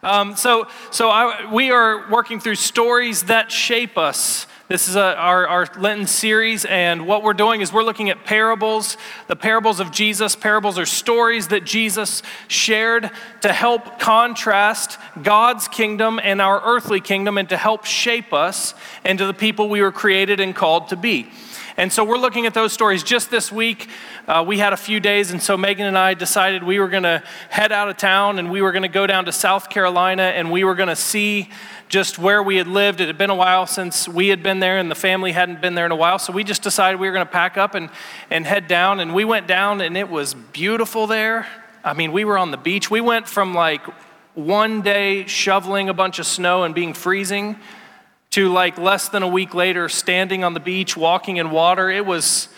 Um, so, so I, we are working through stories that shape us. This is a, our, our Lenten series, and what we're doing is we're looking at parables, the parables of Jesus. Parables are stories that Jesus shared to help contrast God's kingdom and our earthly kingdom and to help shape us into the people we were created and called to be. And so we're looking at those stories. Just this week, uh, we had a few days, and so Megan and I decided we were going to head out of town and we were going to go down to South Carolina and we were going to see just where we had lived. It had been a while since we had been there, and the family hadn't been there in a while. So we just decided we were going to pack up and, and head down. And we went down, and it was beautiful there. I mean, we were on the beach. We went from like one day shoveling a bunch of snow and being freezing to like less than a week later standing on the beach walking in water. It was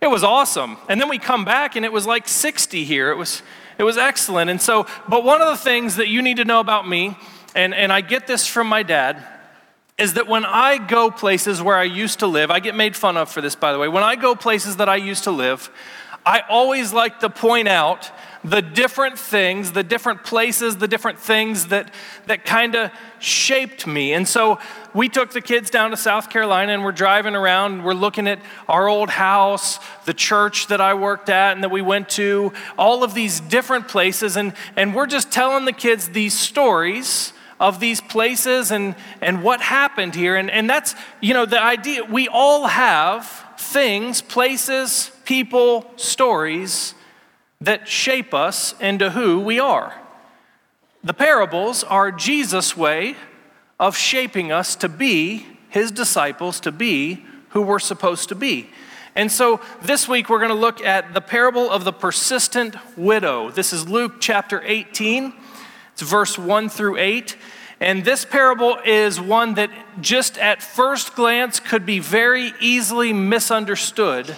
it was awesome. And then we come back and it was like 60 here. It was it was excellent. And so but one of the things that you need to know about me and and i get this from my dad is that when i go places where i used to live i get made fun of for this by the way. When i go places that i used to live i always like to point out the different things, the different places, the different things that, that kind of shaped me. And so we took the kids down to South Carolina and we're driving around and we're looking at our old house, the church that I worked at and that we went to, all of these different places. And, and we're just telling the kids these stories of these places and, and what happened here. And, and that's, you know, the idea we all have things, places, people, stories that shape us into who we are. The parables are Jesus' way of shaping us to be his disciples, to be who we're supposed to be. And so this week we're going to look at the parable of the persistent widow. This is Luke chapter 18, it's verse 1 through 8. And this parable is one that just at first glance could be very easily misunderstood.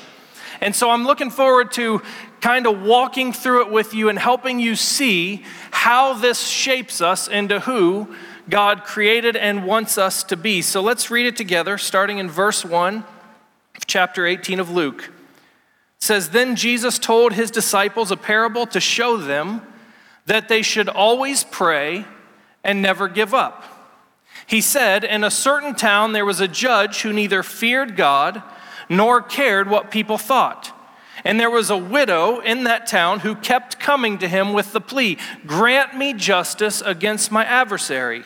And so I'm looking forward to kind of walking through it with you and helping you see how this shapes us into who God created and wants us to be. So let's read it together, starting in verse 1 of chapter 18 of Luke. It says, Then Jesus told his disciples a parable to show them that they should always pray and never give up. He said, In a certain town there was a judge who neither feared God nor cared what people thought. And there was a widow in that town who kept coming to him with the plea Grant me justice against my adversary.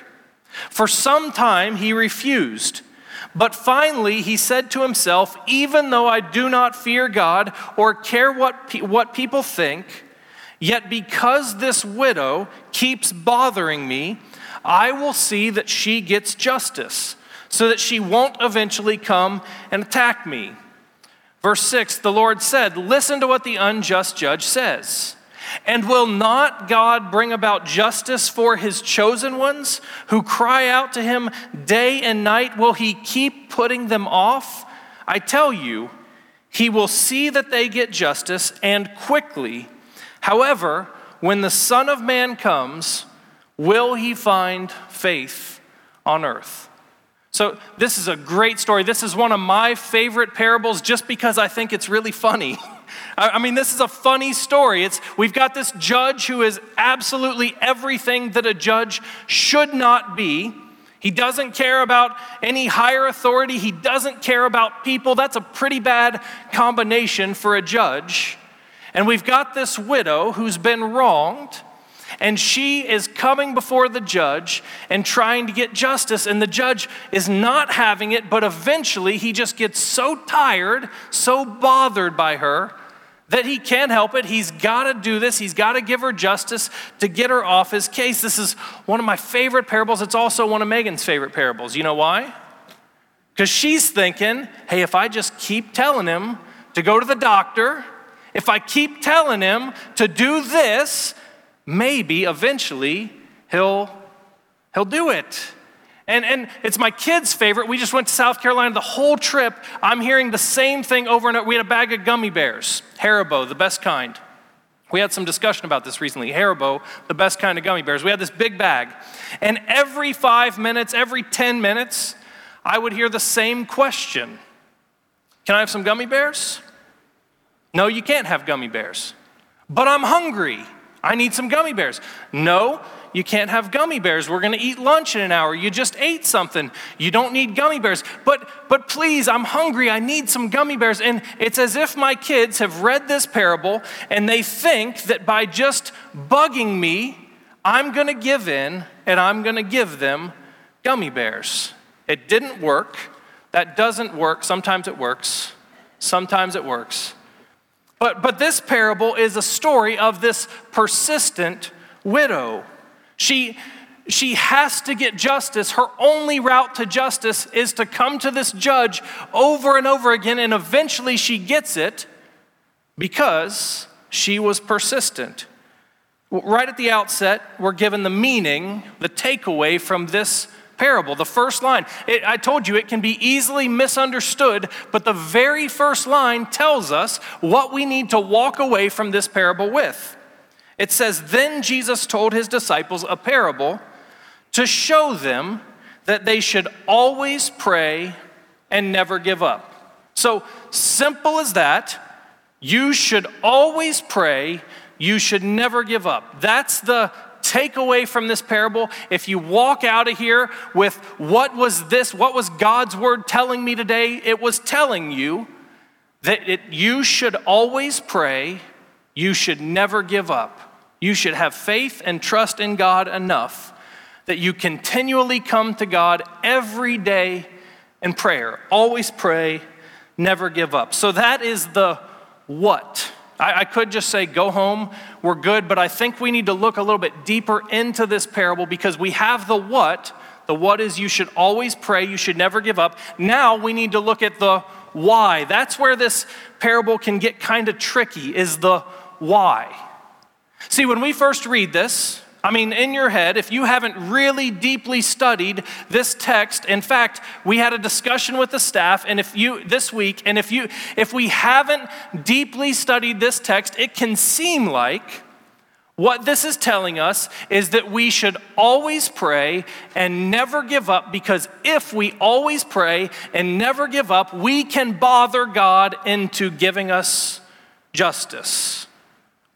For some time he refused. But finally he said to himself, Even though I do not fear God or care what, pe- what people think, yet because this widow keeps bothering me, I will see that she gets justice, so that she won't eventually come and attack me. Verse 6 the Lord said, Listen to what the unjust judge says. And will not God bring about justice for his chosen ones who cry out to him day and night? Will he keep putting them off? I tell you, he will see that they get justice and quickly. However, when the Son of Man comes, will he find faith on earth? So, this is a great story. This is one of my favorite parables just because I think it's really funny. I mean, this is a funny story. It's, we've got this judge who is absolutely everything that a judge should not be. He doesn't care about any higher authority, he doesn't care about people. That's a pretty bad combination for a judge. And we've got this widow who's been wronged and she is coming before the judge and trying to get justice, and the judge is not having it, but eventually he just gets so tired, so bothered by her, that he can't help it. He's got to do this. He's got to give her justice to get her off his case. This is one of my favorite parables. It's also one of Megan's favorite parables. You know why? Because she's thinking, hey, if I just keep telling him to go to the doctor, if I keep telling him to do this, maybe eventually he'll, he'll do it. And, and it's my kids' favorite. We just went to South Carolina the whole trip. I'm hearing the same thing over and over. We had a bag of gummy bears, Haribo, the best kind. We had some discussion about this recently. Haribo, the best kind of gummy bears. We had this big bag. And every five minutes, every 10 minutes, I would hear the same question Can I have some gummy bears? No, you can't have gummy bears. But I'm hungry. I need some gummy bears. No, you can't have gummy bears. We're going to eat lunch in an hour. You just ate something. You don't need gummy bears. But but please, I'm hungry. I need some gummy bears. And it's as if my kids have read this parable and they think that by just bugging me, I'm going to give in and I'm going to give them gummy bears. It didn't work. That doesn't work. Sometimes it works. Sometimes it works. But, but this parable is a story of this persistent widow. She, she has to get justice. Her only route to justice is to come to this judge over and over again, and eventually she gets it because she was persistent. Right at the outset, we're given the meaning, the takeaway from this parable. The first line, it, I told you it can be easily misunderstood, but the very first line tells us what we need to walk away from this parable with. It says, Then Jesus told his disciples a parable to show them that they should always pray and never give up. So simple as that. You should always pray. You should never give up. That's the takeaway from this parable. If you walk out of here with what was this, what was God's word telling me today, it was telling you that it, you should always pray. You should never give up. You should have faith and trust in God enough that you continually come to God every day in prayer. Always pray, never give up. So that is the what. I, I, could just say, go home, we're good, but I think we need to look a little bit deeper into this parable because we have the what. The what is you should always pray, you should never give up. Now we need to look at the why. That's where this parable can get kind of tricky, is the why. See, when we first read this, I mean, in your head, if you haven't really deeply studied this text, in fact, we had a discussion with the staff, and if you this week, and if you if we haven't deeply studied this text, it can seem like what this is telling us is that we should always pray and never give up because if we always pray and never give up, we can bother God into giving us justice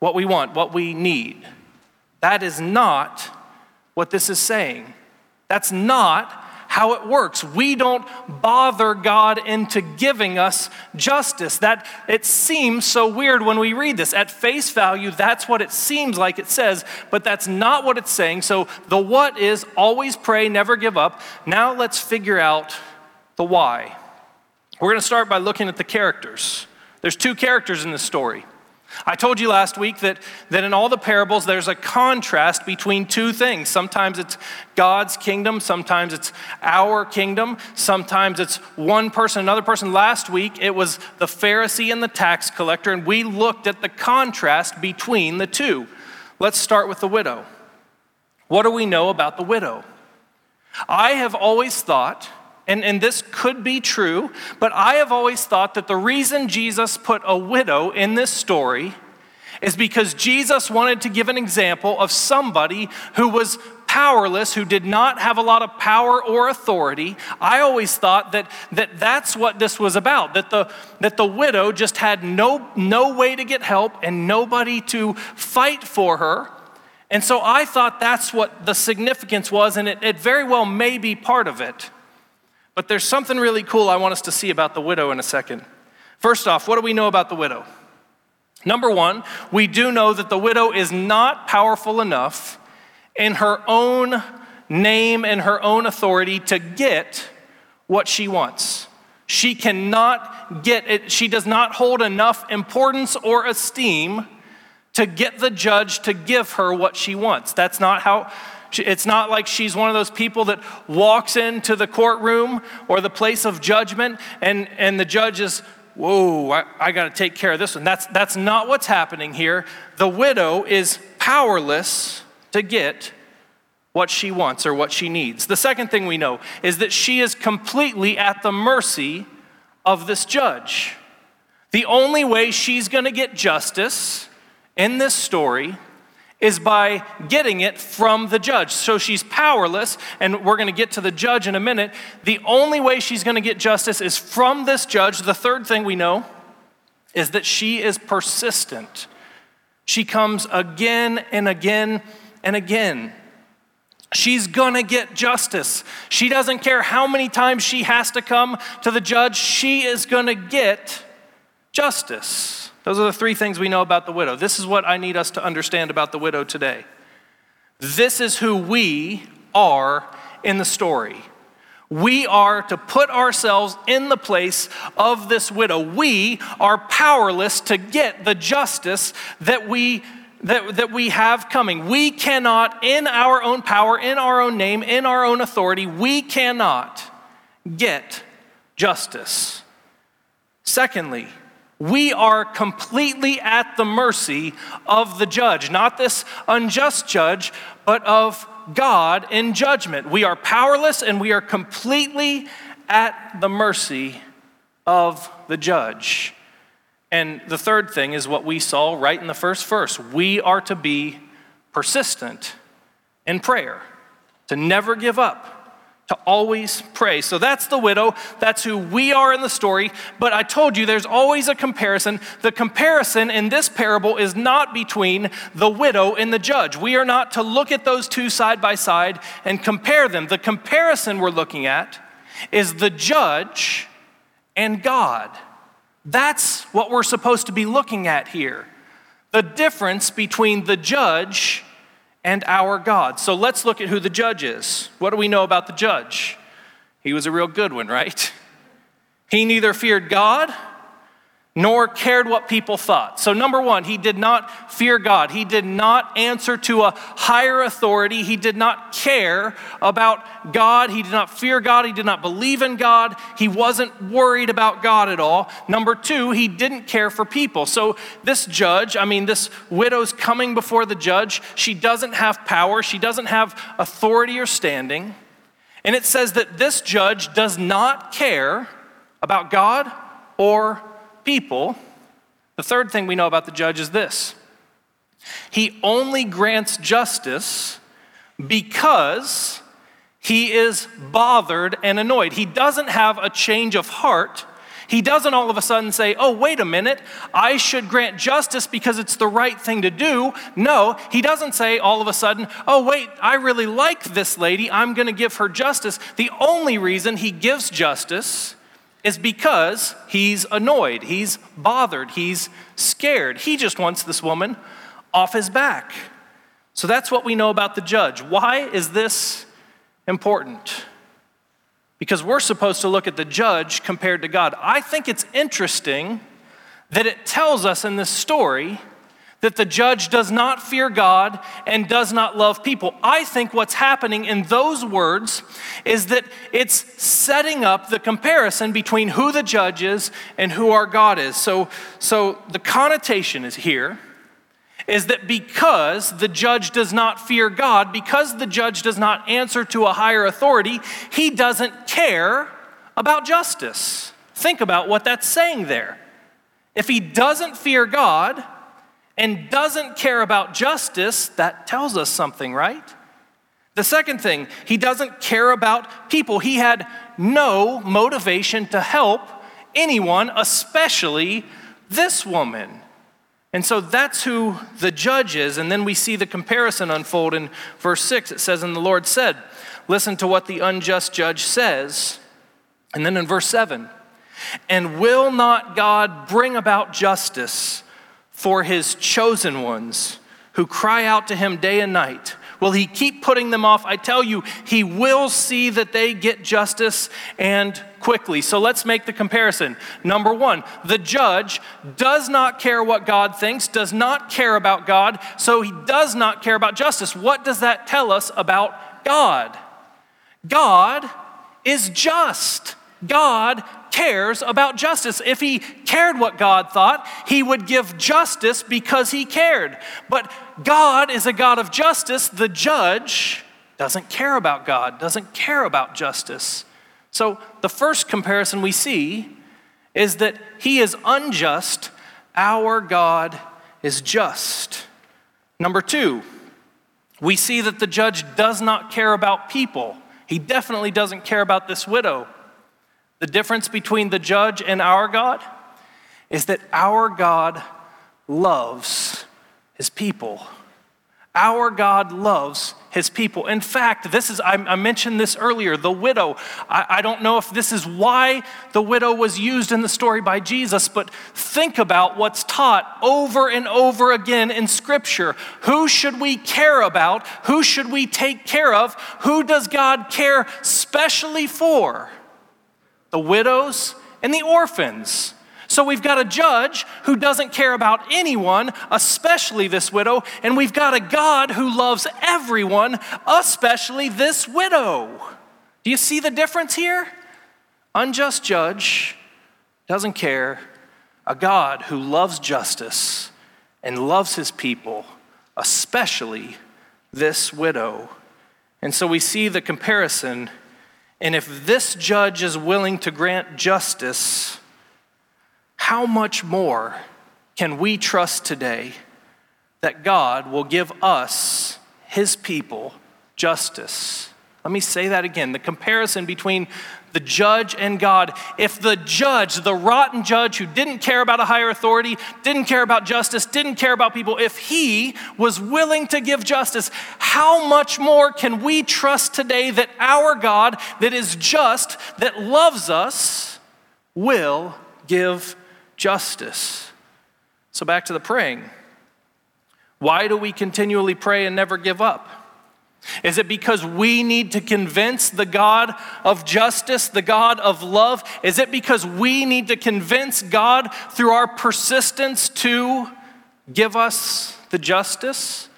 what we want, what we need. That is not what this is saying. That's not how it works. We don't bother God into giving us justice. That it seems so weird when we read this. At face value, that's what it seems like it says, but that's not what it's saying. So the what is always pray, never give up. Now let's figure out the why. We're going to start by looking at the characters. There's two characters in this story. I told you last week that, that in all the parables, there's a contrast between two things. Sometimes it's God's kingdom, sometimes it's our kingdom, sometimes it's one person, another person. Last week, it was the Pharisee and the tax collector, and we looked at the contrast between the two. Let's start with the widow. What do we know about the widow? I have always thought and, and this could be true, but I have always thought that the reason Jesus put a widow in this story is because Jesus wanted to give an example of somebody who was powerless, who did not have a lot of power or authority. I always thought that, that that's what this was about, that the, that the widow just had no, no way to get help and nobody to fight for her. And so I thought that's what the significance was, and it, it very well may be part of it. But there's something really cool I want us to see about the widow in a second. First off, what do we know about the widow? Number one, we do know that the widow is not powerful enough in her own name and her own authority to get what she wants. She cannot get it, she does not hold enough importance or esteem to get the judge to give her what she wants. That's not how it's not like she's one of those people that walks into the courtroom or the place of judgment and, and the judge is, whoa, I, I got to take care of this one. That's, that's not what's happening here. The widow is powerless to get what she wants or what she needs. The second thing we know is that she is completely at the mercy of this judge. The only way she's going to get justice in this story is by getting it from the judge. So she's powerless, and we're going to get to the judge in a minute. The only way she's going to get justice is from this judge. The third thing we know is that she is persistent. She comes again and again and again. She's gonna get justice. She doesn't care how many times she has to come to the judge, she is gonna get justice. Those are the three things we know about the widow. This is what I need us to understand about the widow today. This is who we are in the story. We are to put ourselves in the place of this widow. We are powerless to get the justice that we that, that we have coming. We cannot, in our own power, in our own name, in our own authority, we cannot get justice. Secondly, we are completely at the mercy of the judge, not this unjust judge, but of God in judgment. We are powerless and we are completely at the mercy of the judge. And the third thing is what we saw right in the first verse we are to be persistent in prayer, to never give up to always pray. So that's the widow. That's who we are in the story. But I told you there's always a comparison. The comparison in this parable is not between the widow and the judge. We are not to look at those two side by side and compare them. The comparison we're looking at is the judge and God. That's what we're supposed to be looking at here. The difference between the judge and our God. So let's look at who the judge is. What do we know about the judge? He was a real good one, right? He neither feared God nor cared what people thought. So, number one, he did not fear God. He did not answer to a higher authority. He did not care about God. He did not fear God. He did not believe in God. He wasn't worried about God at all. Number two, he didn't care for people. So, this judge, I mean, this widow's coming before the judge. She doesn't have power, she doesn't have authority or standing. And it says that this judge does not care about God or people, the third thing we know about the judge is this he only grants justice because he is bothered and annoyed. He doesn't have a change of heart. He doesn't all of a sudden say, Oh, wait a minute, I should grant justice because it's the right thing to do. No, he doesn't say all of a sudden, Oh, wait, I really like this lady, I'm going to give her justice. The only reason he gives justice is because he's annoyed, he's bothered, he's scared. He just wants this woman off his back. So that's what we know about the judge. Why is this important? Because we're supposed to look at the judge compared to God. I think it's interesting that it tells us in this story that the judge does not fear God and does not love people. I think what's happening in those words is that it's setting up the comparison between who the judge is and who our God is. So, so the connotation is here is that because the judge does not fear God, because the judge does not answer to a higher authority, he doesn't care about justice. Think about what that's saying there. If he doesn't fear God, and doesn't care about justice, that tells us something, right? The second thing, he doesn't care about people. He had no motivation to help anyone, especially this woman. And so that's who the judge is. And then we see the comparison unfold in verse 6. It says, And the Lord said, Listen to what the unjust judge says. And then in verse 7, And will not God bring about justice? For his chosen ones who cry out to him day and night? Will he keep putting them off? I tell you, he will see that they get justice and quickly. So let's make the comparison. Number one, the judge does not care what God thinks, does not care about God, so he does not care about justice. What does that tell us about God? God is just. God cares about justice. If he cared what God thought, he would give justice because he cared. But God is a God of justice. The judge doesn't care about God, doesn't care about justice. So the first comparison we see is that he is unjust, our God is just. Number two, we see that the judge does not care about people. He definitely doesn't care about this widow. The difference between the judge and our God is that our God loves his people. Our God loves his people. In fact, this is, I, mentioned this earlier, the widow. I, I don't know if this is why the widow was used in the story by Jesus, but think about what's taught over and over again in Scripture. Who should we care about? Who should we take care of? Who does God care specially for? The widows and the orphans. So we've got a judge who doesn't care about anyone, especially this widow, and we've got a God who loves everyone, especially this widow. Do you see the difference here? Unjust judge doesn't care, a God who loves justice and loves his people, especially this widow. And so we see the comparison. And if this judge is willing to grant justice, how much more can we trust today that God will give us, his people, justice? Let me say that again the comparison between the judge and God. If the judge, the rotten judge who didn't care about a higher authority, didn't care about justice, didn't care about people, if he was willing to give justice, how much more can we trust today that our God, that is just, that loves us, will give justice. So, back to the praying. Why do we continually pray and never give up? Is it because we need to convince the God of justice, the God of love? Is it because we need to convince God through our persistence to give us the justice?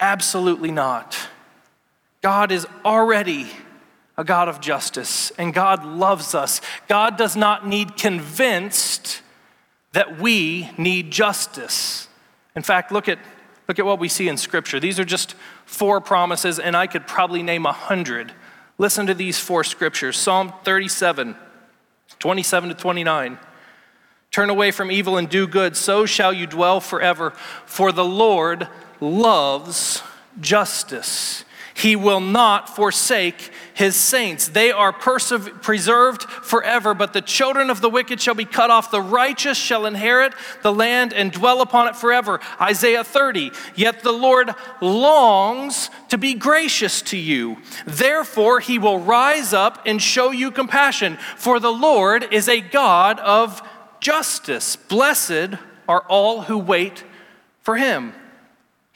Absolutely not. God is already a God of justice, and God loves us. God does not need convinced that we need justice. In fact, look at, look at what we see in Scripture. These are just four promises, and I could probably name a hundred. Listen to these four scriptures Psalm 37, 27 to 29. Turn away from evil and do good, so shall you dwell forever. For the Lord loves justice. He will not forsake his saints. They are persev- preserved forever, but the children of the wicked shall be cut off. The righteous shall inherit the land and dwell upon it forever. Isaiah 30. Yet the Lord longs to be gracious to you. Therefore, he will rise up and show you compassion, for the Lord is a God of justice. Blessed are all who wait for him.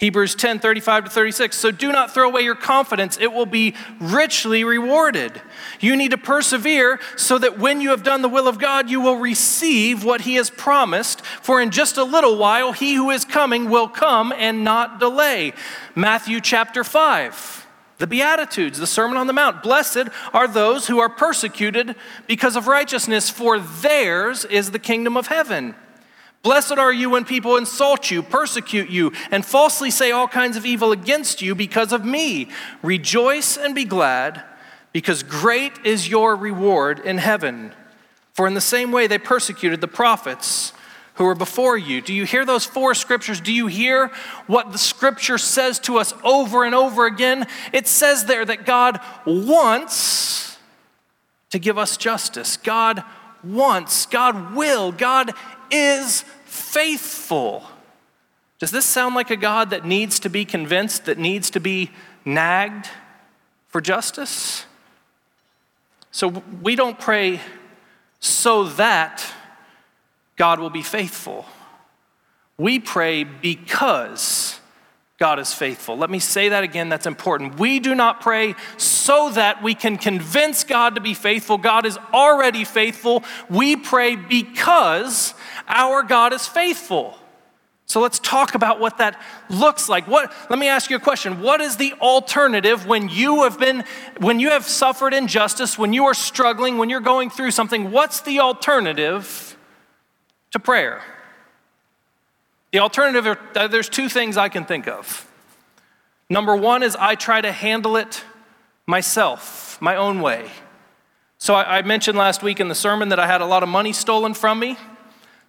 Hebrews 10 35 to 36. So do not throw away your confidence, it will be richly rewarded. You need to persevere so that when you have done the will of God, you will receive what He has promised. For in just a little while, He who is coming will come and not delay. Matthew chapter 5. The Beatitudes, the Sermon on the Mount. Blessed are those who are persecuted because of righteousness, for theirs is the kingdom of heaven. Blessed are you when people insult you, persecute you, and falsely say all kinds of evil against you because of me. Rejoice and be glad, because great is your reward in heaven. For in the same way they persecuted the prophets who were before you. Do you hear those four scriptures? Do you hear what the scripture says to us over and over again? It says there that God wants to give us justice. God wants, God will, God is faithful. Does this sound like a God that needs to be convinced, that needs to be nagged for justice? So we don't pray so that God will be faithful. We pray because God is faithful. Let me say that again, that's important. We do not pray so that we can convince God to be faithful. God is already faithful. We pray because our God is faithful. So let's talk about what that looks like. What let me ask you a question. What is the alternative when you have been when you have suffered injustice, when you are struggling, when you're going through something? What's the alternative to prayer? The alternative, uh, there's two things I can think of. Number one is I try to handle it myself, my own way. So I, I mentioned last week in the sermon that I had a lot of money stolen from me.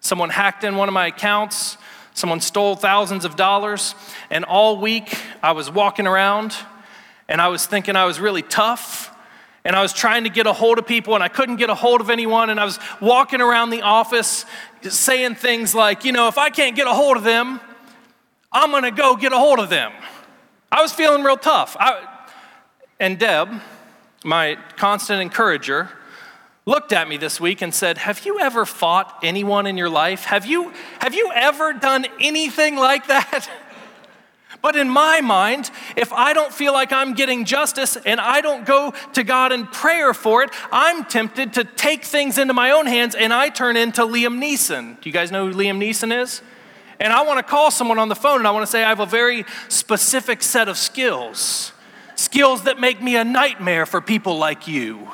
Someone hacked in one of my accounts. Someone stole thousands of dollars. And all week I was walking around and I was thinking I was really tough. And I was trying to get a hold of people and I couldn't get a hold of anyone. And I was walking around the office saying things like, you know, if I can't get a hold of them, I'm going to go get a hold of them. I was feeling real tough. I, and Deb, my constant encourager, looked at me this week and said, Have you ever fought anyone in your life? Have you, have you ever done anything like that? But in my mind, if I don't feel like I'm getting justice and I don't go to God in prayer for it, I'm tempted to take things into my own hands and I turn into Liam Neeson. Do you guys know who Liam Neeson is? And I want to call someone on the phone and I want to say, I have a very specific set of skills. Skills that make me a nightmare for people like you.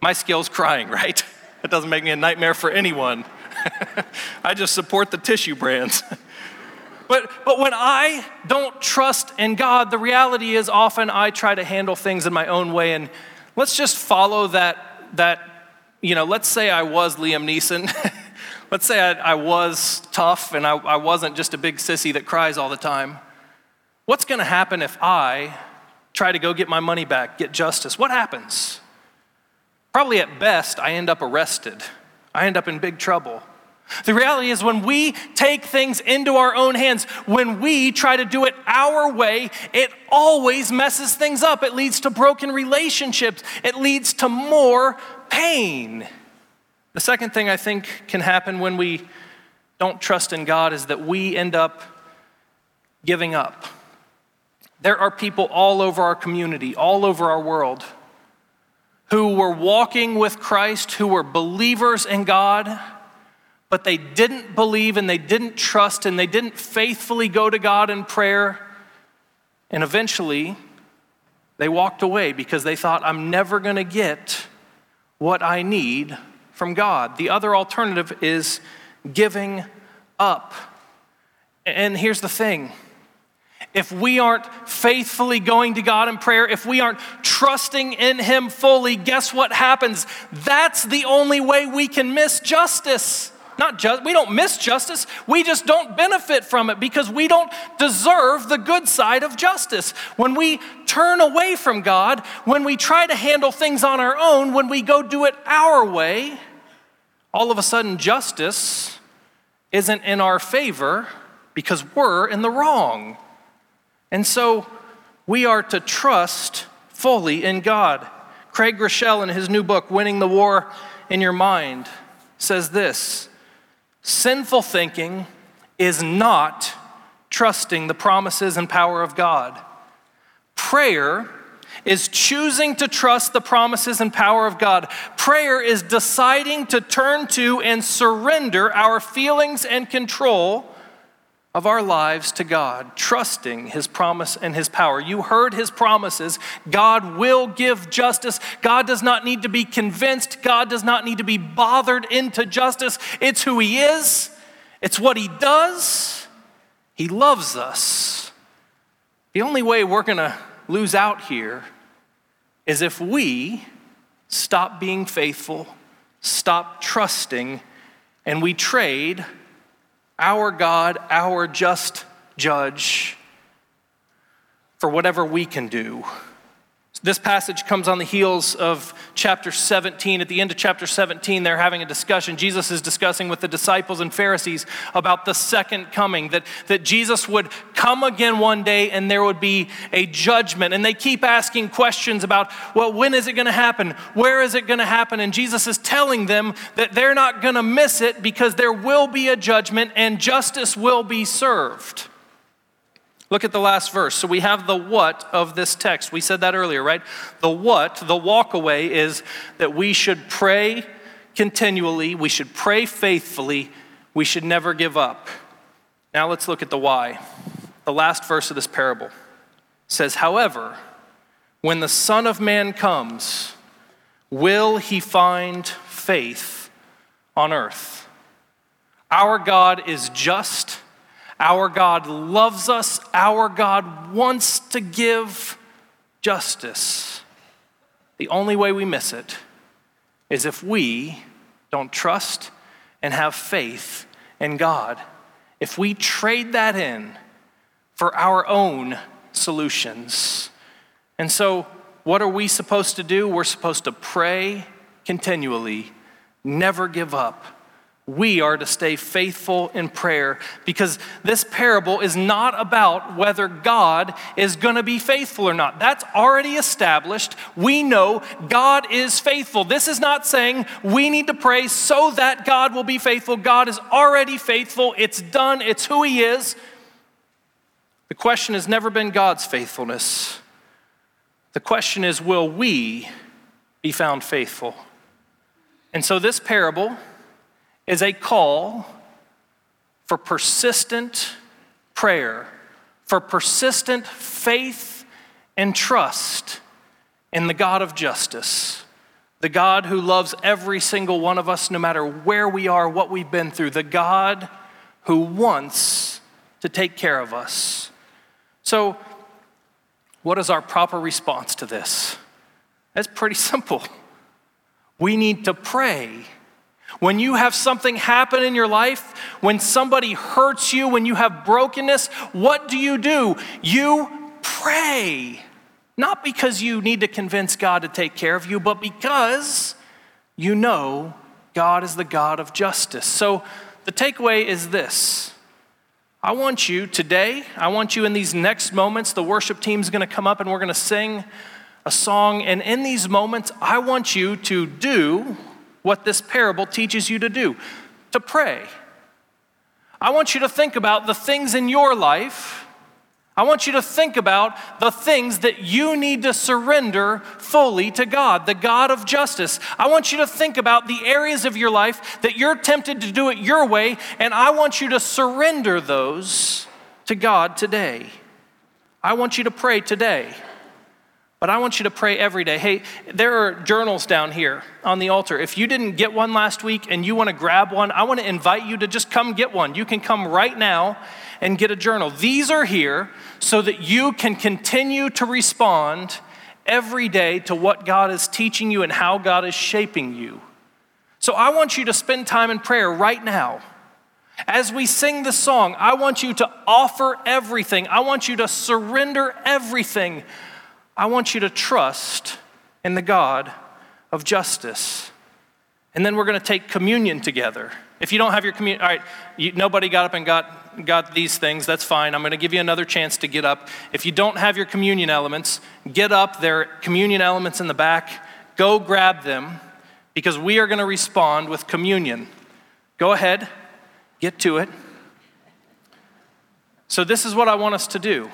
My skill's crying, right? That doesn't make me a nightmare for anyone. I just support the tissue brands. But, but when I don't trust in God, the reality is often I try to handle things in my own way. And let's just follow that, that you know, let's say I was Liam Neeson. let's say I, I, was tough and I, I wasn't just a big sissy that cries all the time. What's going to happen if I try to go get my money back, get justice? What happens? Probably at best, I end up arrested. I end up in big trouble. The reality is, when we take things into our own hands, when we try to do it our way, it always messes things up. It leads to broken relationships, it leads to more pain. The second thing I think can happen when we don't trust in God is that we end up giving up. There are people all over our community, all over our world, who were walking with Christ, who were believers in God but they didn't believe and they didn't trust and they didn't faithfully go to God in prayer. And eventually, they walked away because they thought, I'm never going to get what I need from God. The other alternative is giving up. And here's the thing if we aren't faithfully going to God in prayer, if we aren't trusting in Him fully, guess what happens? That's the only way we can miss justice. Not just, we don't miss justice, we just don't benefit from it because we don't deserve the good side of justice. When we turn away from God, when we try to handle things on our own, when we go do it our way, all of a sudden justice isn't in our favor because we're in the wrong. And so we are to trust fully in God. Craig Groeschel, in his new book, Winning the War in Your Mind, says this Sinful thinking is not trusting the promises and power of God. Prayer is choosing to trust the promises and power of God. Prayer is deciding to turn to and surrender our feelings and control of our lives to God, trusting His promise and His power. You heard His promises. God will give justice. God does not need to be convinced. God does not need to be bothered into justice. It's who He is, it's what He does. He loves us. The only way we're going to lose out here is if we stop being faithful, stop trusting, and we trade our God, our just judge, for whatever we can do. This passage comes on the heels of chapter 17. At the end of chapter 17, they're having a discussion. Jesus is discussing with the disciples and Pharisees about the second coming, that, that Jesus would come again one day and there would be a judgment. And they keep asking questions about, well, when is it going to happen? Where is it going to happen? And Jesus is telling them that they're not going to miss it because there will be a judgment and justice will be served. Look at the last verse. So we have the what of this text. We said that earlier, right? The what, the walkaway is that we should pray continually, we should pray faithfully, we should never give up. Now let's look at the why. The last verse of this parable says, However, when the Son of Man comes, will he find faith on earth? Our God is just our God loves us. Our God wants to give justice. The only way we miss it is if we don't trust and have faith in God. If we trade that in for our own solutions. And so, what are we supposed to do? We're supposed to pray continually, never give up, we are to stay faithful in prayer because this parable is not about whether God is going to be faithful or not. That's already established. We know God is faithful. This is not saying we need to pray so that God will be faithful. God is already faithful. It's done, it's who He is. The question has never been God's faithfulness. The question is, will we be found faithful? And so, this parable is a call for persistent prayer, for persistent faith and trust in the God of justice, the God who loves every single one of us, no matter where we are, what we've been through, the God who wants to take care of us. So, what is our proper response to this? It's pretty simple. We need to pray when you have something happen in your life, when somebody hurts you, when you have brokenness, what do you do? You pray. Not because you need to convince God to take care of you, but because you know God is the God of justice. So the takeaway is this. I want you today, I want you in these next moments, the worship team's gonna come up and we're gonna sing a song. And in these moments, I want you to do what this parable teaches you to do to pray. I want you to think about the things in your life. I want you to think about the things that you need to surrender fully to God, the God of justice. I want you to think about the areas of your life that you're tempted to do it your way, and I want you to surrender those to God today. I want you to pray today. But I want you to pray every day. Hey, there are journals down here on the altar. If you didn't get one last week and you want to grab one, I want to invite you to just come get one. You can come right now and get a journal. These are here so that you can continue to respond every day to what God is teaching you and how God is shaping you. So I want you to spend time in prayer right now. As we sing the song, I want you to offer everything. I want you to surrender everything I want you to trust in the God of justice. And then we're going to take communion together. If you don't have your communion, all right, you, nobody got up and got, got these things, that's fine. I'm going to give you another chance to get up. If you don't have your communion elements, get up. There are communion elements in the back. Go grab them because we are going to respond with communion. Go ahead, get to it. So, this is what I want us to do.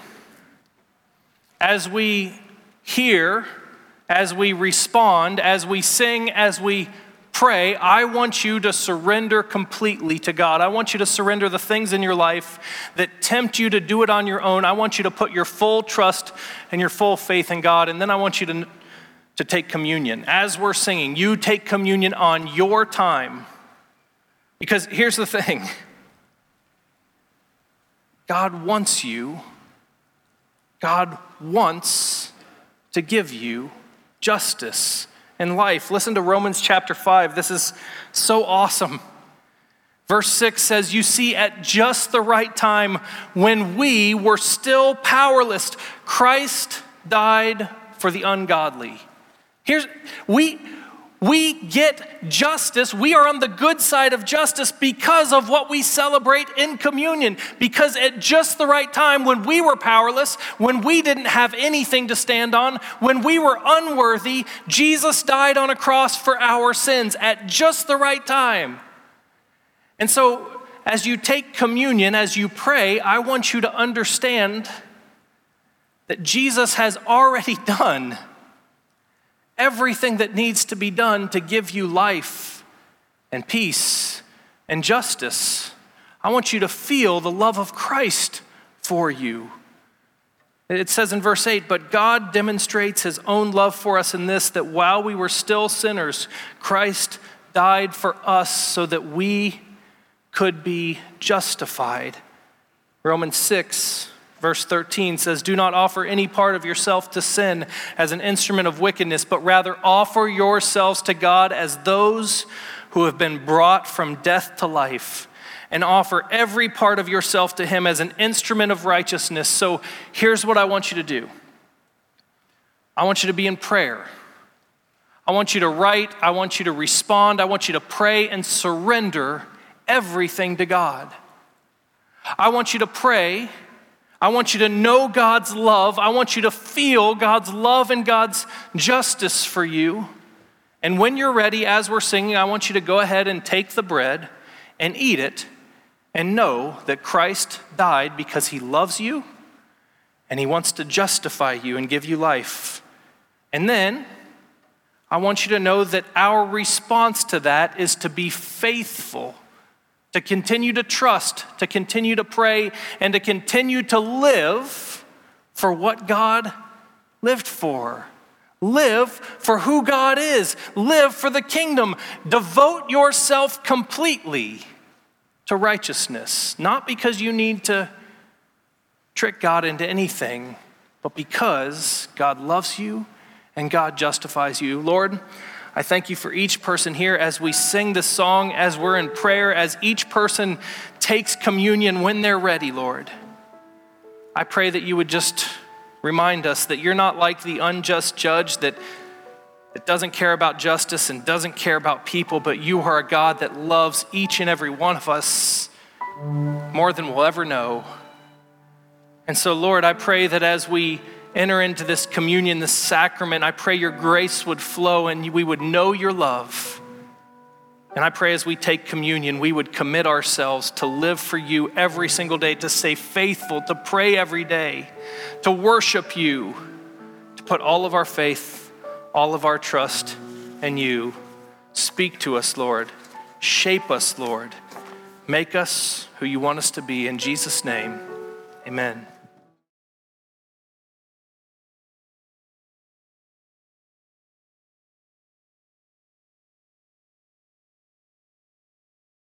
As we here, as we respond, as we sing, as we pray, I want you to surrender completely to God. I want you to surrender the things in your life that tempt you to do it on your own. I want you to put your full trust and your full faith in God. And then I want you to, to take communion. As we're singing, you take communion on your time. Because here's the thing God wants you, God wants to give you justice and life. Listen to Romans chapter 5. This is so awesome. Verse 6 says, You see, at just the right time, when we were still powerless, Christ died for the ungodly. Here's, we, we get justice. We are on the good side of justice because of what we celebrate in communion. Because at just the right time, when we were powerless, when we didn't have anything to stand on, when we were unworthy, Jesus died on a cross for our sins at just the right time. And so, as you take communion, as you pray, I want you to understand that Jesus has already done everything that needs to be done to give you life and peace and justice. I want you to feel the love of Christ for you. It says in verse 8, but God demonstrates his own love for us in this that while we were still sinners, Christ died for us so that we could be justified. Romans 6, Verse 13 says, Do not offer any part of yourself to sin as an instrument of wickedness, but rather offer yourselves to God as those who have been brought from death to life, and offer every part of yourself to Him as an instrument of righteousness. So here's what I want you to do I want you to be in prayer. I want you to write, I want you to respond, I want you to pray and surrender everything to God. I want you to pray. I want you to know God's love. I want you to feel God's love and God's justice for you. And when you're ready, as we're singing, I want you to go ahead and take the bread and eat it and know that Christ died because he loves you and he wants to justify you and give you life. And then I want you to know that our response to that is to be faithful, to continue to trust, to continue to pray, and to continue to live for what God lived for. Live for who God is. Live for the kingdom. Devote yourself completely to righteousness, not because you need to trick God into anything, but because God loves you and God justifies you. Lord, I thank you for each person here as we sing this song, as we're in prayer, as each person takes communion when they're ready, Lord. I pray that you would just Remind us that you're not like the unjust judge that, that doesn't care about justice and doesn't care about people, but you are a God that loves each and every one of us more than we'll ever know. And so, Lord, I pray that as we enter into this communion, this sacrament, I pray your grace would flow and we would know your love. And I pray as we take communion, we would commit ourselves to live for you every single day, to stay faithful, to pray every day, to worship you, to put all of our faith, all of our trust in you. Speak to us, Lord. Shape us, Lord. Make us who you want us to be. In Jesus' name, amen.